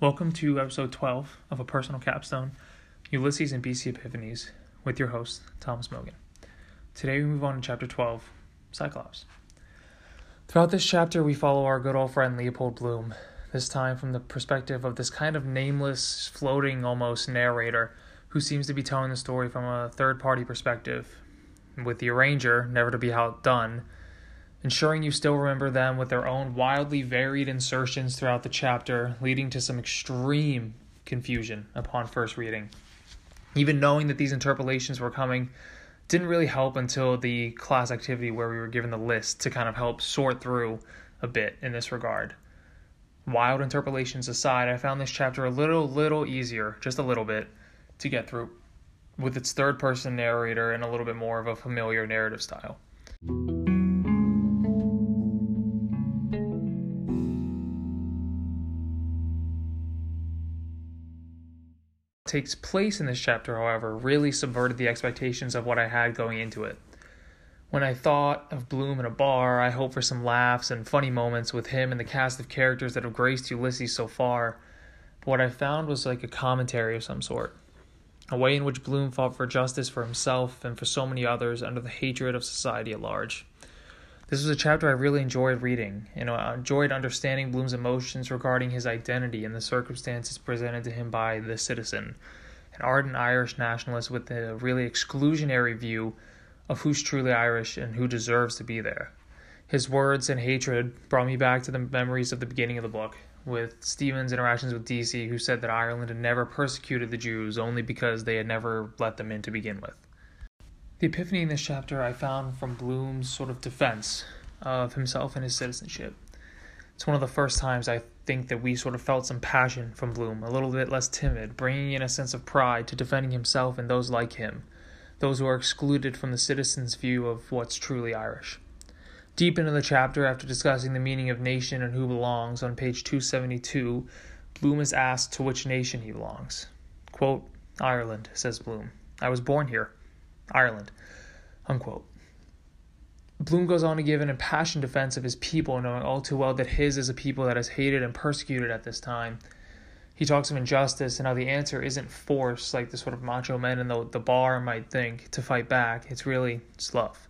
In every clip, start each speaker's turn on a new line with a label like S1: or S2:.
S1: Welcome to episode 12 of A Personal Capstone Ulysses and BC Epiphanies with your host, Thomas Mogan. Today we move on to chapter 12 Cyclops. Throughout this chapter, we follow our good old friend Leopold Bloom, this time from the perspective of this kind of nameless, floating almost narrator who seems to be telling the story from a third party perspective, with the arranger never to be outdone ensuring you still remember them with their own wildly varied insertions throughout the chapter, leading to some extreme confusion upon first reading. Even knowing that these interpolations were coming didn't really help until the class activity where we were given the list to kind of help sort through a bit in this regard. Wild interpolations aside, I found this chapter a little, little easier, just a little bit, to get through, with its third person narrator and a little bit more of a familiar narrative style. Takes place in this chapter, however, really subverted the expectations of what I had going into it. When I thought of Bloom in a bar, I hoped for some laughs and funny moments with him and the cast of characters that have graced Ulysses so far. But what I found was like a commentary of some sort. A way in which Bloom fought for justice for himself and for so many others under the hatred of society at large. This was a chapter I really enjoyed reading, and I enjoyed understanding Bloom's emotions regarding his identity and the circumstances presented to him by the citizen, an ardent Irish nationalist with a really exclusionary view of who's truly Irish and who deserves to be there. His words and hatred brought me back to the memories of the beginning of the book, with Stephen's interactions with Deasy, who said that Ireland had never persecuted the Jews only because they had never let them in to begin with. The epiphany in this chapter I found from Bloom's sort of defense of himself and his citizenship. It's one of the first times I think that we sort of felt some passion from Bloom, a little bit less timid, bringing in a sense of pride to defending himself and those like him, those who are excluded from the citizens' view of what's truly Irish. Deep into the chapter, after discussing the meaning of nation and who belongs, on page 272, Bloom is asked to which nation he belongs. Quote, Ireland, says Bloom. I was born here. Ireland. Unquote. Bloom goes on to give an impassioned defense of his people, knowing all too well that his is a people that is hated and persecuted at this time. He talks of injustice and how the answer isn't force, like the sort of macho men in the, the bar might think, to fight back. It's really it's love.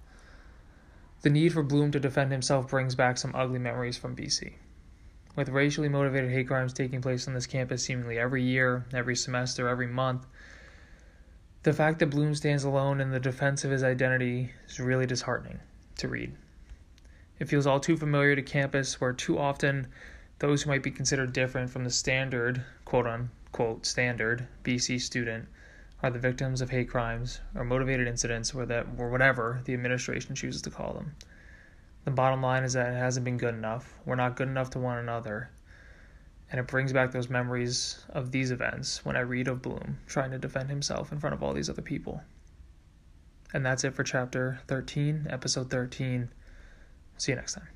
S1: The need for Bloom to defend himself brings back some ugly memories from BC. With racially motivated hate crimes taking place on this campus seemingly every year, every semester, every month, the fact that Bloom stands alone in the defense of his identity is really disheartening to read. It feels all too familiar to campus, where too often those who might be considered different from the standard, quote unquote, standard BC student are the victims of hate crimes or motivated incidents or that or whatever the administration chooses to call them. The bottom line is that it hasn't been good enough. We're not good enough to one another. And it brings back those memories of these events when I read of Bloom trying to defend himself in front of all these other people. And that's it for chapter 13, episode 13. See you next time.